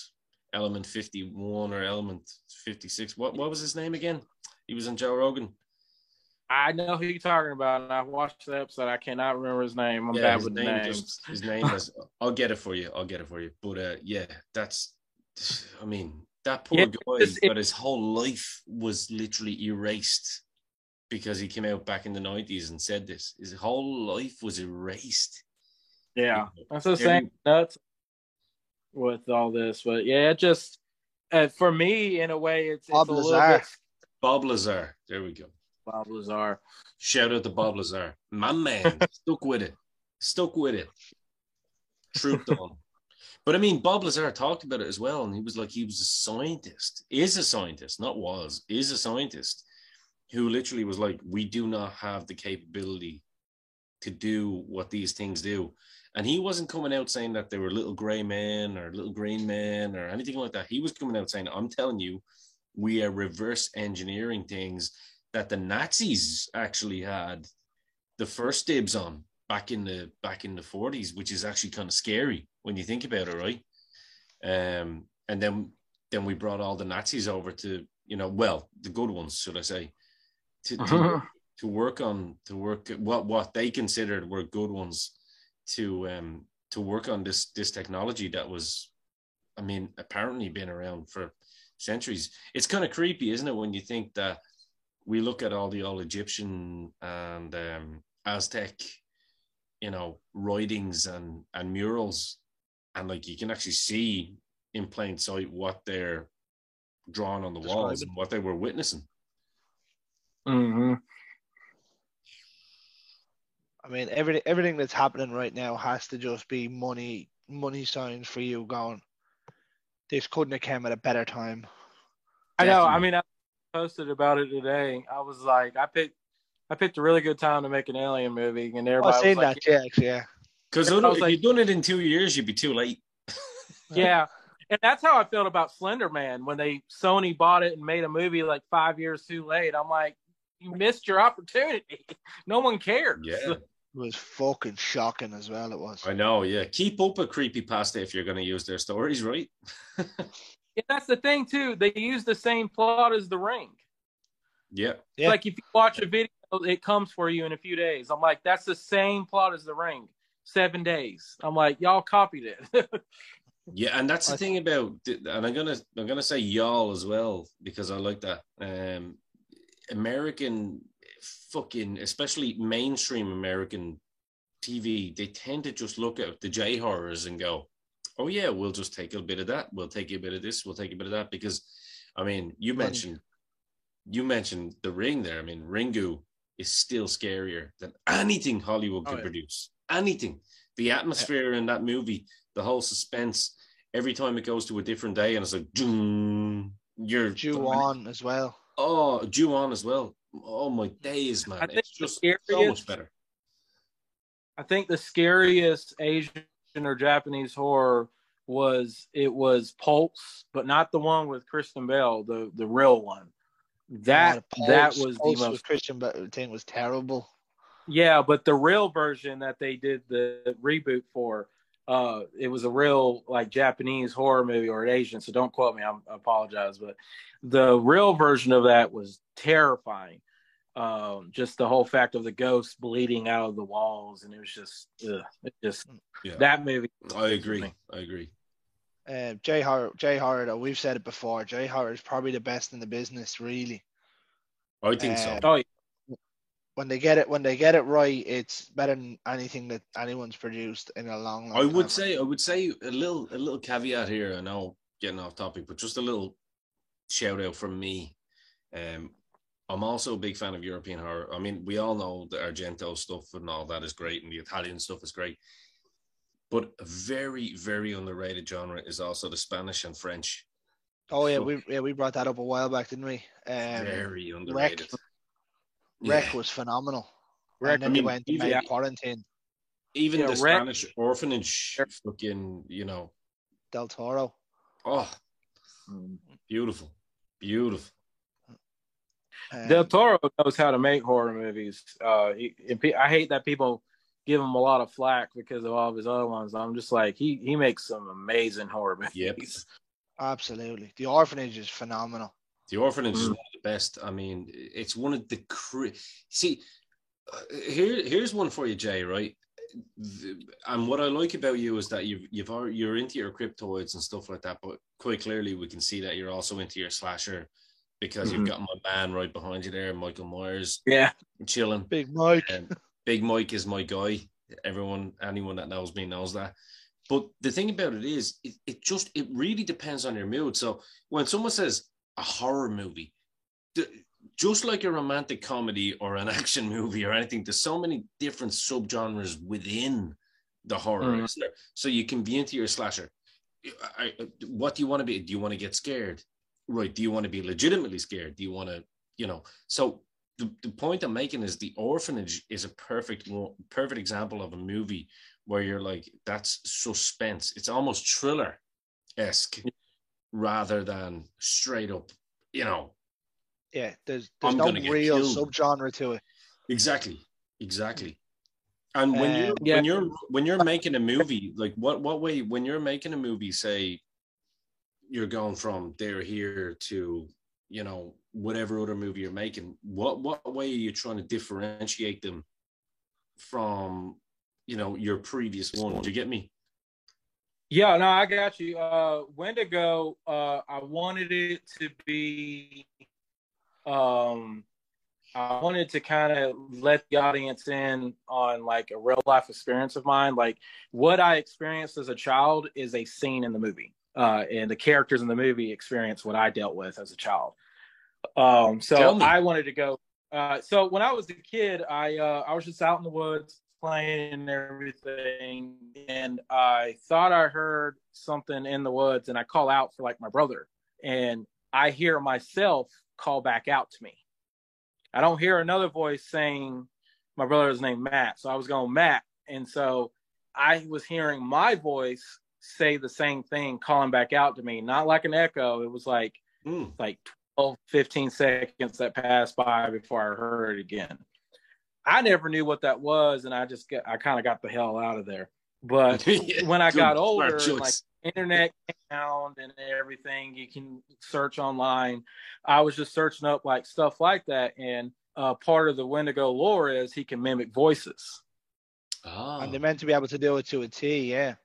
element 51 or element 56. What what was his name again? He was in Joe Rogan. I know who you're talking about, and I watched the episode. I cannot remember his name. I'm yeah, bad with name names. Just, his name is. I'll get it for you. I'll get it for you. But uh, yeah, that's. I mean, that poor yeah, guy, but his whole life was literally erased because he came out back in the 90s and said this. His whole life was erased. Yeah, that's the same nuts with all this. But yeah, it just uh, for me, in a way, it's, it's a Lazar. Bit... Bob Lazar. There we go. Bob Lazar. Shout out to Bob Lazar. My man, *laughs* stuck with it. Stuck with it. Trooped on. But I mean, Bob Lazar talked about it as well, and he was like, he was a scientist, is a scientist, not was, is a scientist who literally was like, we do not have the capability to do what these things do. And he wasn't coming out saying that they were little gray men or little green men or anything like that. He was coming out saying, I'm telling you, we are reverse engineering things that the Nazis actually had the first dibs on back in the back in the 40s, which is actually kind of scary when you think about it, right? Um, and then then we brought all the Nazis over to, you know, well, the good ones, should I say, to, to, uh-huh. to work on to work what what they considered were good ones to um to work on this this technology that was I mean apparently been around for centuries. It's kind of creepy, isn't it, when you think that we look at all the old Egyptian and um, Aztec, you know, writings and and murals, and like you can actually see in plain sight what they're drawing on the walls and what they were witnessing. Mm-hmm. I mean, everything everything that's happening right now has to just be money money signs for you going. This couldn't have come at a better time. I know. I mean, I posted about it today. I was like, I picked, I picked a really good time to make an alien movie, and oh, everybody. I've seen that, like, yeah, yeah. Because if like, you're doing it in two years, you'd be too late. *laughs* yeah, and that's how I felt about Slender Man when they Sony bought it and made a movie like five years too late. I'm like, you missed your opportunity. *laughs* no one cares. Yeah. It was fucking shocking as well. It was. I know. Yeah. Keep up a creepy pasta if you're going to use their stories, right? *laughs* yeah, that's the thing too. They use the same plot as The Ring. Yeah. yeah. Like if you watch a video, it comes for you in a few days. I'm like, that's the same plot as The Ring. Seven days. I'm like, y'all copied it. *laughs* yeah, and that's the thing about, and I'm gonna I'm gonna say y'all as well because I like that. Um, American fucking, especially mainstream American TV, they tend to just look at the J horrors and go, "Oh yeah, we'll just take a bit of that. We'll take a bit of this. We'll take a bit of that." Because, I mean, you mentioned you mentioned the Ring there. I mean, Ringu is still scarier than anything Hollywood oh, can oh, yeah. produce. Anything. The atmosphere yeah. in that movie, the whole suspense. Every time it goes to a different day, and it's like, you're Ju-on as well. Oh, Ju-on as well. Oh my days, man! It's just scariest, so much better. I think the scariest Asian or Japanese horror was it was Pulse, but not the one with Kristen Bell, the the real one. That yeah, Pulse, that was Pulse the most with Kristen Bell thing was terrible. Yeah, but the real version that they did the reboot for, uh, it was a real like Japanese horror movie or an Asian. So don't quote me. I'm, I apologize, but the real version of that was terrifying. um, just the whole fact of the ghost bleeding out of the walls, and it was just, ugh, it just Yeah. that movie. I agree. I agree. Uh, J horror, J horror. Though we've said it before, J horror is probably the best in the business. Really, I think so. Uh, Oh, yeah. When they get it, when they get it right, it's better than anything that anyone's produced in a long, long I would time. say I would say a little a little caveat here. I know getting off topic, but just a little shout out from me. Um, I'm also a big fan of European horror. I mean, we all know the Argento stuff and all that is great, and the Italian stuff is great. But a very, very underrated genre is also the Spanish and French. Oh yeah, Fuck. we yeah we brought that up a while back, didn't we? Um, very underrated. REC Yeah. was phenomenal. REC, and then I they mean, went to even- make quarantine. Even Yeah, the REC- Spanish orphanage, fucking, you know, Del Toro. oh, Mm. beautiful, beautiful. Um, Del Toro knows how to make horror movies. Uh, he, and pe- I hate that people give him a lot of flack because of all of his other ones. I'm just like he he makes some amazing horror movies. Yep. absolutely. The orphanage is phenomenal. The orphanage Mm. one of best. I mean, it's one of the cre- see. uh, Here, here's one for you, Jay. Right, The- and what I like about you is that you've you've already, you're into your cryptoids and stuff like that. But quite clearly, we can see that you're also into your slasher because Mhm. you've got my man right behind you there, Michael Myers, Yeah, chilling. Big Mike. Um, Big Mike is my guy. Everyone, anyone that knows me knows that. But the thing about it is, it, it just it really depends on your mood. So when someone says a horror movie, the, just like a romantic comedy or an *laughs* action movie or anything, there's so many different subgenres within the horror. Mm-hmm. There? So you can be into your slasher. I, I- what do you want to be? Do you want to get scared? Right? Do you want to be legitimately scared? Do you want to, you know? So the, the point I'm making is the orphanage is a perfect perfect example of a movie where you're like that's suspense. It's almost thriller esque rather than straight up, you know. Yeah, there's there's I'm no real killed. subgenre to it. Exactly, exactly. And when you're Um, Yeah. when you're when you're making a movie, like what what way when you're making a movie, say you're going from there here to you know whatever other movie you're making, what what way are you trying to differentiate them from you know your previous one? Do you get me? yeah. No, I got you. Uh, Wendigo. Uh, I wanted it to be. Um, I wanted to kind of let the audience in on like a real life experience of mine. Like what I experienced as a child is a scene in the movie, uh, and the characters in the movie experience what I dealt with as a child. Um, so. I wanted to go. Uh, so when I was a kid, I uh, I was just out in the woods playing and everything, and I thought I heard something in the woods, and I call out for like my brother, and I hear myself call back out to me. I don't hear another voice saying my brother's name Matt. So I was going Matt. And so I was hearing my voice say the same thing, calling back out to me, not like an echo. It was like Hmm. like 12, 15 seconds that passed by before I heard it again. I never knew what that was, and I just got I kind of got the hell out of there. But *laughs* Yeah, when I got older, like internet came out and everything you can search online i was just searching up like stuff like that and uh, part of the wendigo lore is he can mimic voices ah, And they're meant to be able to do it to a T, yeah.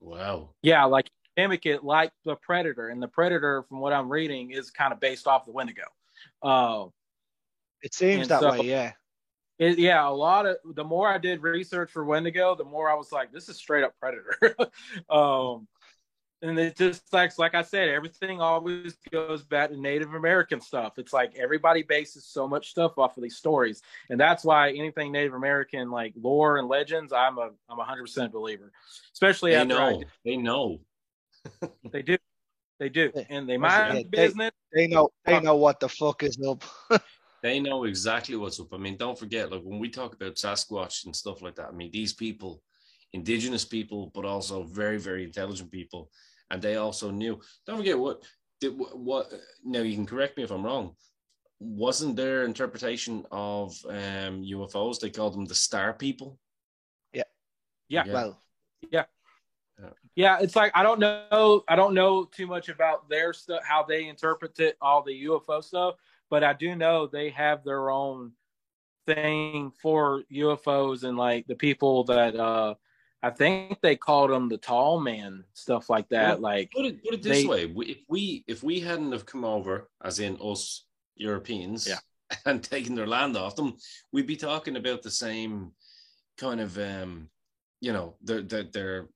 wow. yeah like mimic it like the predator and the predator from what i'm reading is kind of based off the wendigo uh, It seems that so- way, yeah. It, yeah a lot of the more i did research for wendigo the more i was like this is straight up predator. *laughs* Um and it just like like i said everything always goes back to native american stuff. It's like everybody bases so much stuff off of these stories. And that's why anything native american like lore and legends i'm a i'm a 100% believer especially They after I know. They know. *laughs* they do. They do. And they Yeah, mind they- business. They know they know what the fuck is up. *laughs* They know exactly what's up. I mean, don't forget, like when we talk about Sasquatch and stuff like that, I mean, these people, indigenous people, but also very, very intelligent people, and they also knew. Don't forget what did what, what now you can correct me if I'm wrong. Wasn't their interpretation of um, UFOs? They called them the star people. Yeah. Yeah Well, Yeah. Yeah, it's like I don't know. I don't know too much about their stuff, how they interpret it, all the UFO stuff. But I do know they have their own thing for UFOs and like the people that uh I think they called them the tall man, stuff like that. Put, like put it put it this they, way: we, if we if we hadn't have come over, as in us Europeans, yeah. *laughs* and taken their land off them, we'd be talking about the same kind of um, you know, they're they're they're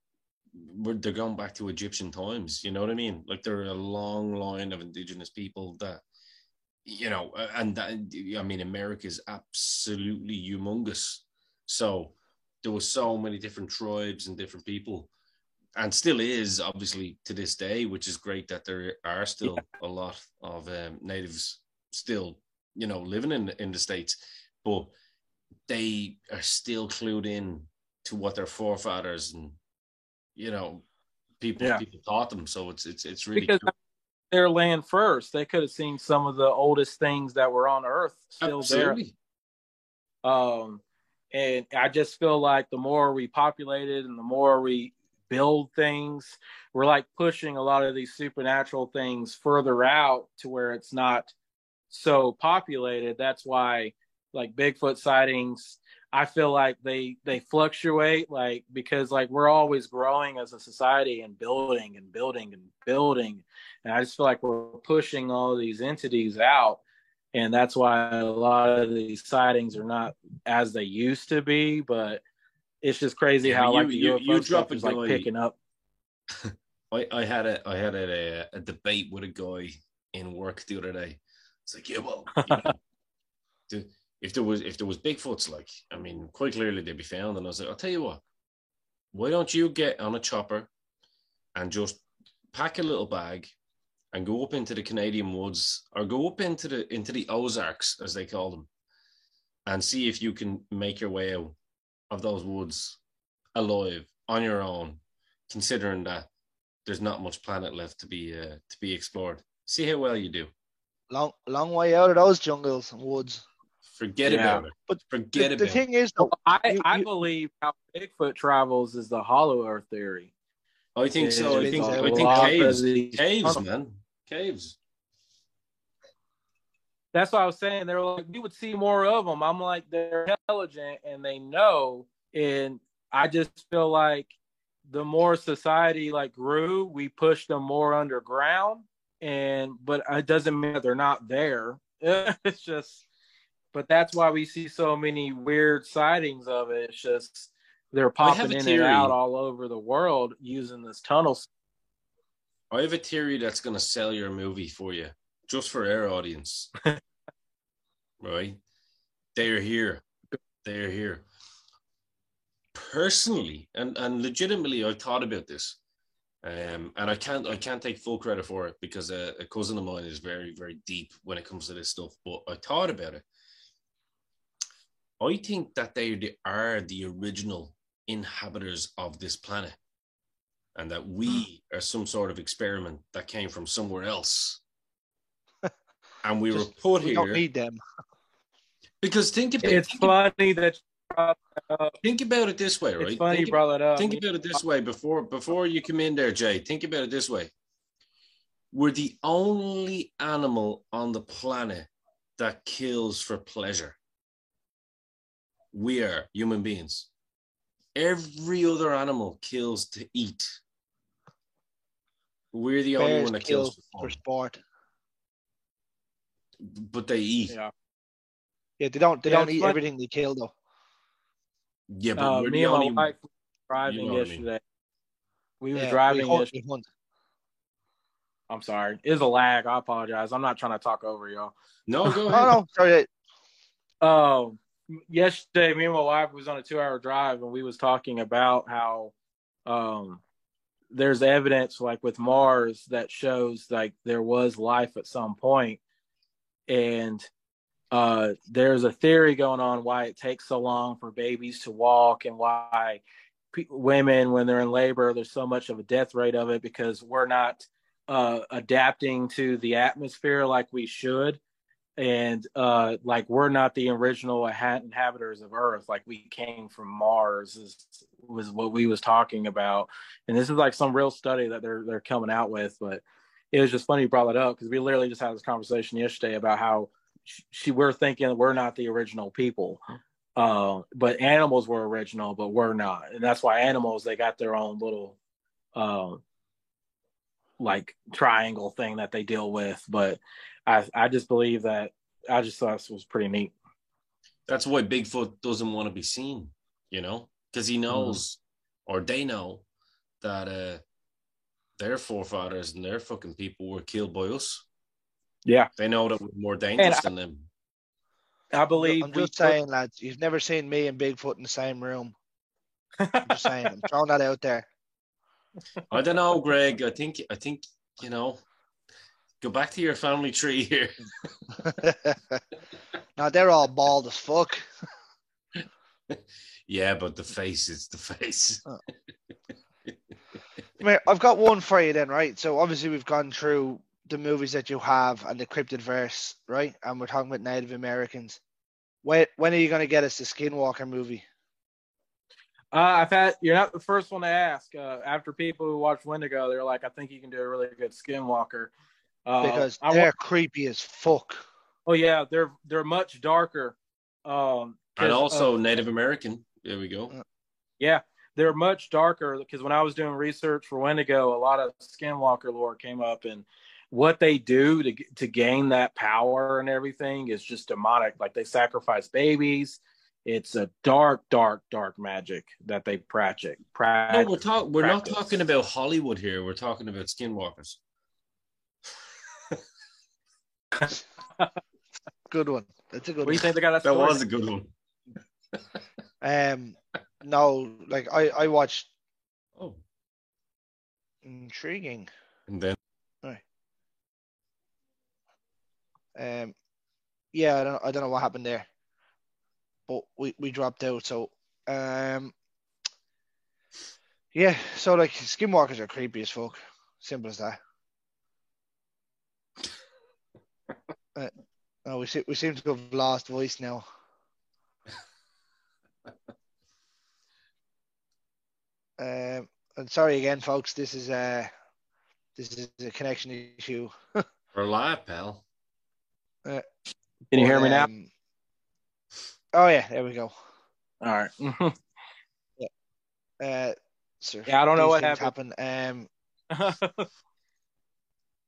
they're going back to Egyptian times. You know what I mean? Like there are a long line of indigenous people that you know, and that, I mean, America is absolutely humongous. So there were so many different tribes and different people, and still is obviously to this day, which is great that there are still yeah. a lot of um, natives still, you know, living in in the states, but they are still clued in to what their forefathers and you know people yeah. people taught them. So it's it's it's really because cool. Their land first. They could have seen some of the oldest things that were on Earth still Absolutely. there. Um, and I just feel like the more we populate it and the more we build things, we're like pushing a lot of these supernatural things further out to where it's not so populated. That's why like Bigfoot sightings, I feel like they they fluctuate like because like we're always growing as a society and building and building and building. And I just feel like we're pushing all these entities out and that's why a lot of these sightings are not as they used to be. But it's just crazy yeah, how you, like the you, UFO you stuff is like picking up. *laughs* I, I had a I had a, a debate with a guy in work the other day. It's like, yeah, well, you know, *laughs* if there was if there was Bigfoots, like I mean, quite clearly they'd be found. And I was like, I'll tell you what, why don't you get on a chopper and just pack a little bag and go up into the Canadian woods or go up into the into the Ozarks as they call them and see if you can make your way out of those woods alive on your own considering that there's not much planet left to be uh, to be explored. See how well you do. Long long way out of those jungles and woods forget yeah. about it but forget the, about the thing is though, I, you, I you, believe how Bigfoot travels is the hollow earth theory oh, I think so. I think I think caves, caves, man caves. That's what I was saying. They're like, we would see more of them. I'm like, they're intelligent and they know. And I just feel like the more society like grew, we pushed them more underground. And but it doesn't mean that they're not there. *laughs* it's just, but that's why we see so many weird sightings of it. It's just they're popping in and out all over the world using this tunnel I have a theory that's going to sell your movie for you, just for our audience. *laughs* right? They're here. They're here. Personally, and, and legitimately, I've thought about this. Um, and I can't I can't take full credit for it because a, a cousin of mine is very very deep when it comes to this stuff. But I thought about it. I think that they are the original inhabitants of this planet and that we hmm. are some sort of experiment that came from somewhere else. *laughs* and we Just, were put we here. Don't need them. Because think about it. it's think funny that think about it this way, right? It's funny think, you brought it up. Think about it this way before before you come in there, Jay. Think about it this way. We're the only animal on the planet that kills for pleasure. We are human beings. Every other animal kills to eat. We're the Bears only one that kills for sport. But they eat. Yeah. Yeah, they don't. They yeah, don't eat everything they kill though. Yeah, but uh, me and only, my wife driving you know yesterday. I mean. We were yeah, driving we yesterday. I'm sorry. It's a lag. I apologize. I'm not trying to talk over y'all. No, go ahead. *laughs* oh no, sorry. Um, yesterday, me and my wife was on a two-hour drive, and we was talking about how um there's evidence like with Mars that shows like there was life at some point, and uh, there's a theory going on why it takes so long for babies to walk and why women when they're in labor there's so much of a death rate of it because we're not uh, adapting to the atmosphere like we should and uh like we're not the original inhabitants of earth like we came from mars is, was what we was talking about and this is like some real study that they're they're coming out with but it was just funny you brought it up because we literally just had this conversation yesterday about how she we're thinking we're not the original people. Uh, but animals were original, but we're not, and that's why animals they got their own little, uh, like triangle thing that they deal with. But I I just believe that I just thought this was pretty neat. That's why Bigfoot doesn't want to be seen, you know, because he knows mm-hmm. or they know that uh their forefathers and their fucking people were killed by us. Yeah, they know that we're more dangerous than them. I believe. I'm just saying, put... lads. You've never seen me and Bigfoot in the same room. I'm just saying. I'm *laughs* throwing that out there. I don't know, Greg. I think. I think you know. Go back to your family tree here. *laughs* now they're all bald as fuck. *laughs* yeah, but the face is the face. *laughs* Oh. I've got one for you then, right? So obviously we've gone through the movies that you have and the cryptid verse, right? And we're talking about Native Americans. When when are you going to get us the Skinwalker movie? Uh, I've had you're not the first one to ask. Uh, after people who watch Wendigo, they're like, "I think you can do a really good Skinwalker." Uh, because they're wa- creepy as fuck. Oh yeah, they're they're much darker. Um, and also Native American. There we go. Uh, yeah, they're much darker because when I was doing research for Wendigo, a lot of Skinwalker lore came up, and what they do to to gain that power and everything is just demonic. Like they sacrifice babies. It's a dark, dark, dark magic that they practice. no, we're talk. We're practice. not talking about Hollywood here. We're talking about skinwalkers. Good one. That's a good. What do you think they got? That was a good one. um, no, like I I watched. Oh, intriguing. And then Um, yeah, I don't I don't know what happened there, but we we dropped out. So um, yeah, so like skinwalkers are creepy as fuck. Simple as that. Uh, oh, we we seem to have lost voice now. *laughs* um, and sorry again, folks. This is a this is a connection issue. *laughs* We're live, pal. Uh, Can you hear me now? Um, oh yeah, there we go. All right. *laughs* yeah. Uh, yeah, I don't know what happened. happened. Um,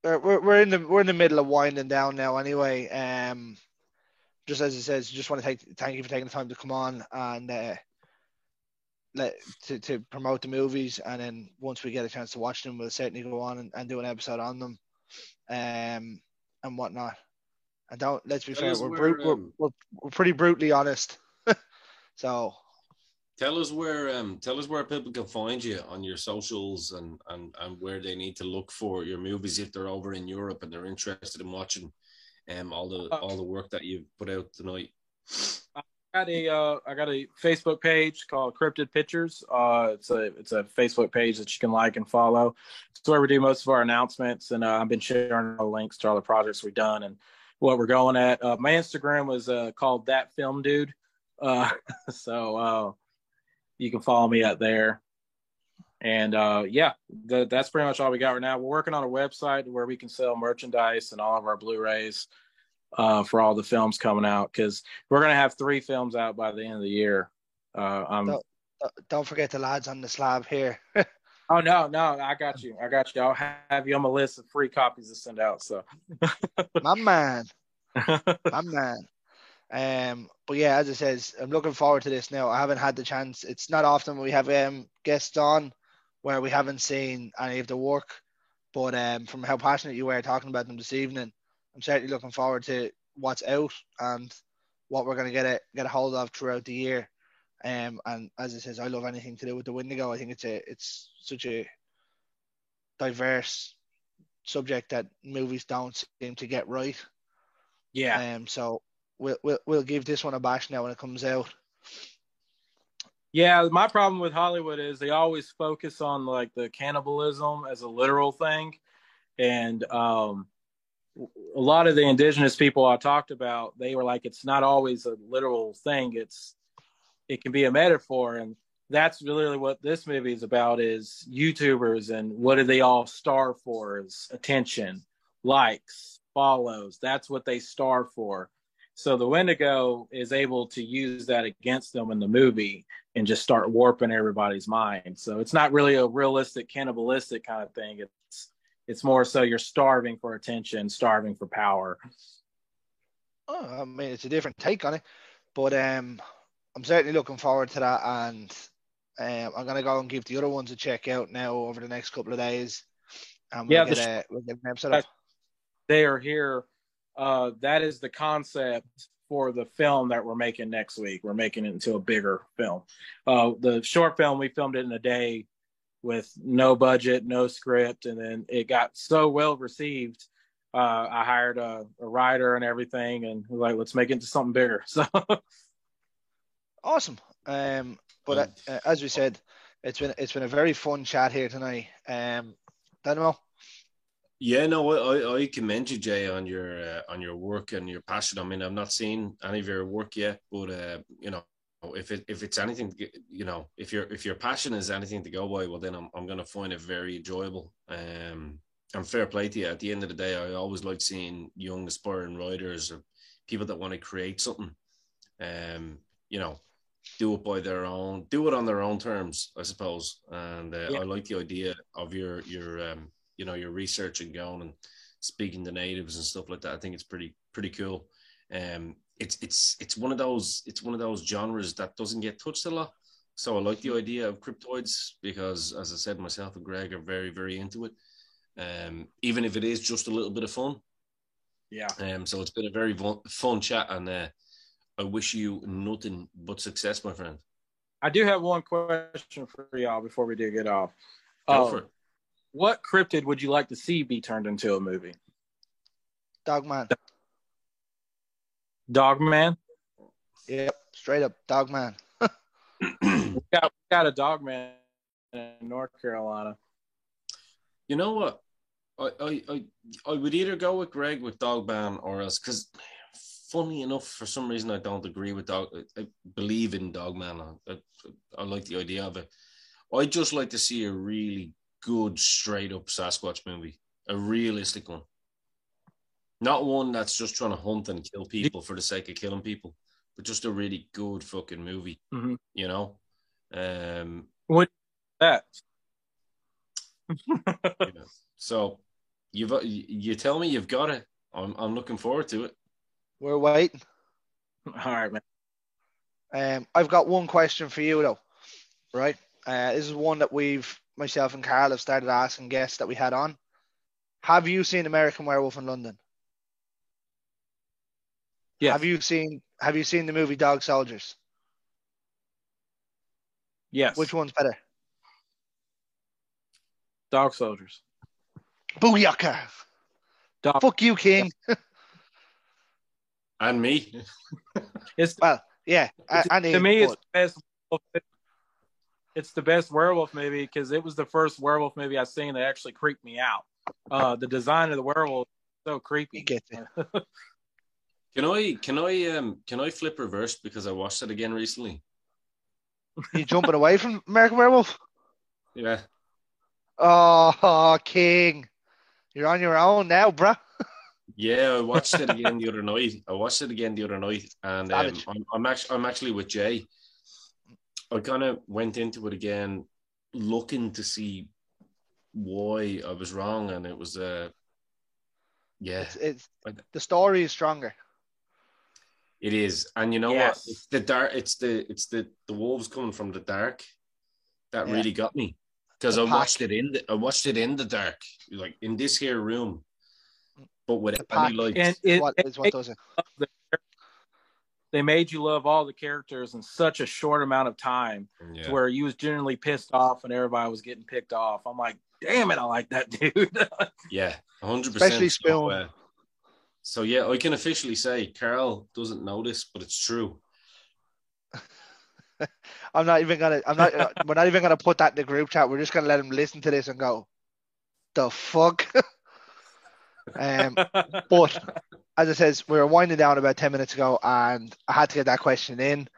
we're we're in the we're in the middle of winding down now. Anyway, um, just as it says, just want to take thank you for taking the time to come on and uh, let to, to promote the movies, and then once we get a chance to watch them, we'll certainly go on and, and do an episode on them, um, and whatnot. And don't let's be Tell fair, we're, where, um, we're, we're, we're pretty brutally honest. *laughs* so tell us where um tell us where people can find you on your socials and and and where they need to look for your movies if they're over in Europe and they're interested in watching um all the uh, all the work that you've put out tonight. I got a uh, I got a Facebook page called Cryptid Pictures. Uh, it's a it's a Facebook page that you can like and follow. It's where we do most of our announcements, and uh, I've been sharing the links to all the projects we've done and what we're going at. Uh, my Instagram was uh, called that film dude. Uh, *laughs* so uh, you can follow me out there. And uh, yeah, the, that's pretty much all we got right now. We're working on a website where we can sell merchandise and all of our Blu-rays uh, for all the films coming out because we're gonna have three films out by the end of the year. Um, don't, don't forget the lads on the slab here. *laughs* Oh no, no, I got you. I got you. I'll have you on my list of free copies to send out. So, my man, *laughs* my man. Um, but yeah, as I says, I'm looking forward to this now. I haven't had the chance. It's not often we have um guests on where we haven't seen any of the work, but um, from how passionate you were talking about them this evening, I'm certainly looking forward to what's out and what we're going to get a get a hold of throughout the year. Um, and as it says, I love anything to do with the Wendigo. I think it's a it's such a diverse subject that movies don't seem to get right. Yeah. Um. So we'll we'll we'll give this one a bash now when it comes out. Yeah, my problem with Hollywood is they always focus on like the cannibalism as a literal thing, and um, a lot of the indigenous people I talked about, they were like, it's not always a literal thing. It's it can be a metaphor and that's really what this movie is about is youtubers and what do they all starve for is attention likes follows that's what they starve for So the Wendigo is able to use that against them in the movie and just start warping everybody's mind. So it's not really a realistic cannibalistic kind of thing. It's it's more so you're starving for attention, starving for power. Oh, I mean, it's a different take on it, but um, I'm certainly looking forward to that, and um, I'm gonna go and give the other ones a check out now over the next couple of days. And we'll Yeah, get, the a, we'll get an episode up. They are here. Uh, that is the concept for the film that we're making next week. We're making it into a bigger film. Uh, the short film we filmed it in a day with no budget, no script, and then it got so well received. Uh, I hired a, a writer and everything, and was like, let's make it into something bigger. *laughs* So Awesome. Um, but uh, as we said, it's been it's been a very fun chat here tonight. Um, Dynamo. Yeah, no, I, I, commend you, Jay, on your uh, on your work and your passion. I mean, I've not seen any of your work yet, but uh, you know, if it if it's anything, you know, if your if your passion is anything to go by, well, then I'm I'm gonna find it very enjoyable. Um, and fair play to you. At the end of the day, I always like seeing young aspiring writers or people that want to create something. Um, you know, do it by their own, do it on their own terms, I suppose. And uh, Yeah. I like the idea of your your um, you know, your research and going and speaking to natives and stuff like that. I think it's pretty pretty cool. Um, it's it's it's one of those it's one of those genres that doesn't get touched a lot. So I like the idea of cryptoids because, as I said, myself and Greg are very very into it. Um, even if it is just a little bit of fun. yeah, Um, so it's been a very fun, fun chat, and uh, I wish you nothing but success, my friend. I do have one question for y'all before we do get off. Go Um, for it. What cryptid would you like to see be turned into a movie? Dogman. Dogman. Yep. Straight up. Dogman. We *clears throat* got, we got a Dogman in North Carolina. You know what? I, I, I, I would either go with Greg with Dogman or else because funny enough, for some reason I don't agree with Dog. I, I believe in Dogman. I, I, I like the idea of it. I'd just like to see a really good straight up Sasquatch movie, a realistic one, not one that's just trying to hunt and kill people for the sake of killing people, but just a really good fucking movie. Mhm. You know, um, That *laughs* Yeah. So you've you tell me you've got it. I'm I'm looking forward to it. We're waiting. all right, man. Um, I've got one question for you though. Right. Uh, this is one that we've myself and Carl have started asking guests that we had on. Have you seen American Werewolf in London? Yes. Have you seen Have you seen the movie Dog Soldiers? Yes. Which one's better? Dog Soldiers? Booyaka! Dog. Fuck you, King. And me. It's Well, yeah, It's- and to Ian, me, it's the best. It's the best werewolf movie because it was the first werewolf movie I've seen that actually creeped me out. Uh, the design of the werewolf is so you creepy. get it. *laughs* Can I can I um can I flip reverse because I watched it again recently? You jumping away from American Werewolf? Yeah. Oh, oh, King, you're on your own now, bruh. Yeah, I watched it *laughs* again the other night. I watched it again the other night, and um, I'm, I'm actually I'm actually with Jay. I kind of went into it again, looking to see why I was wrong, and it was uh, yeah, It's, it's I- the story is stronger. it is. And you know Yes. what? It's the dark. It's the it's the the wolves coming from the dark that Yeah. really got me because I pack. watched it in the I watched it in the dark, like in this here room, but with The pack. any lights. And Is it, what it is what does it? They made you love all the characters in such a short amount of time Yeah. to where you was generally pissed off and everybody was getting picked off. I'm like, damn it, I like that *laughs* dude. Yeah, hundred percent. Especially So, uh, so yeah, I can officially say Carl doesn't know this, but it's true. *laughs* I'm not even gonna. I'm not. uh, we're not even gonna put that in the group chat. We're just gonna let him listen to this and go, the fuck. *laughs* um, but as I says, we were winding down about ten minutes ago, and I had to get that question in.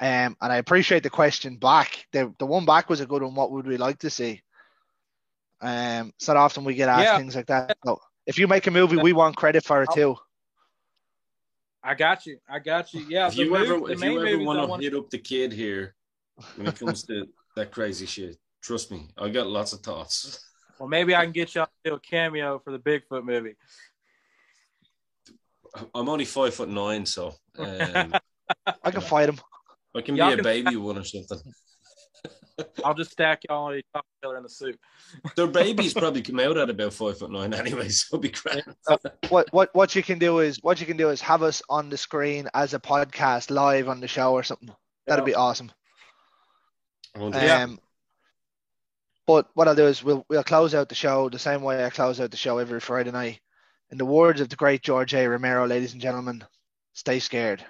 Um, and I appreciate the question back. The the one back was a good one. What would we like to see? Um, it's not often we get asked Yeah. things like that. So if you make a movie, we want credit for it too. I got you. I got you. Yeah. if you move- ever if you ever want to wanna- hit up the kid here when it comes to that crazy shit, trust me, I got lots of thoughts. Well, maybe I can get you to do a cameo for the Bigfoot movie. I'm only five foot nine, so um, *laughs* I can fight him. I can Y'all be a can- baby one or something. *laughs* I'll just stack y'all on each other in the suit. *laughs* Their babies probably come out at about five foot nine anyway, so it'll be grand. What what what you can do is what you can do is have us on the screen as a podcast live on the show or something. That'd be awesome. I won't- Yeah. But what I'll do is we'll we'll close out the show the same way I close out the show every Friday night. In the words of the great George A. Romero, ladies and gentlemen, stay scared.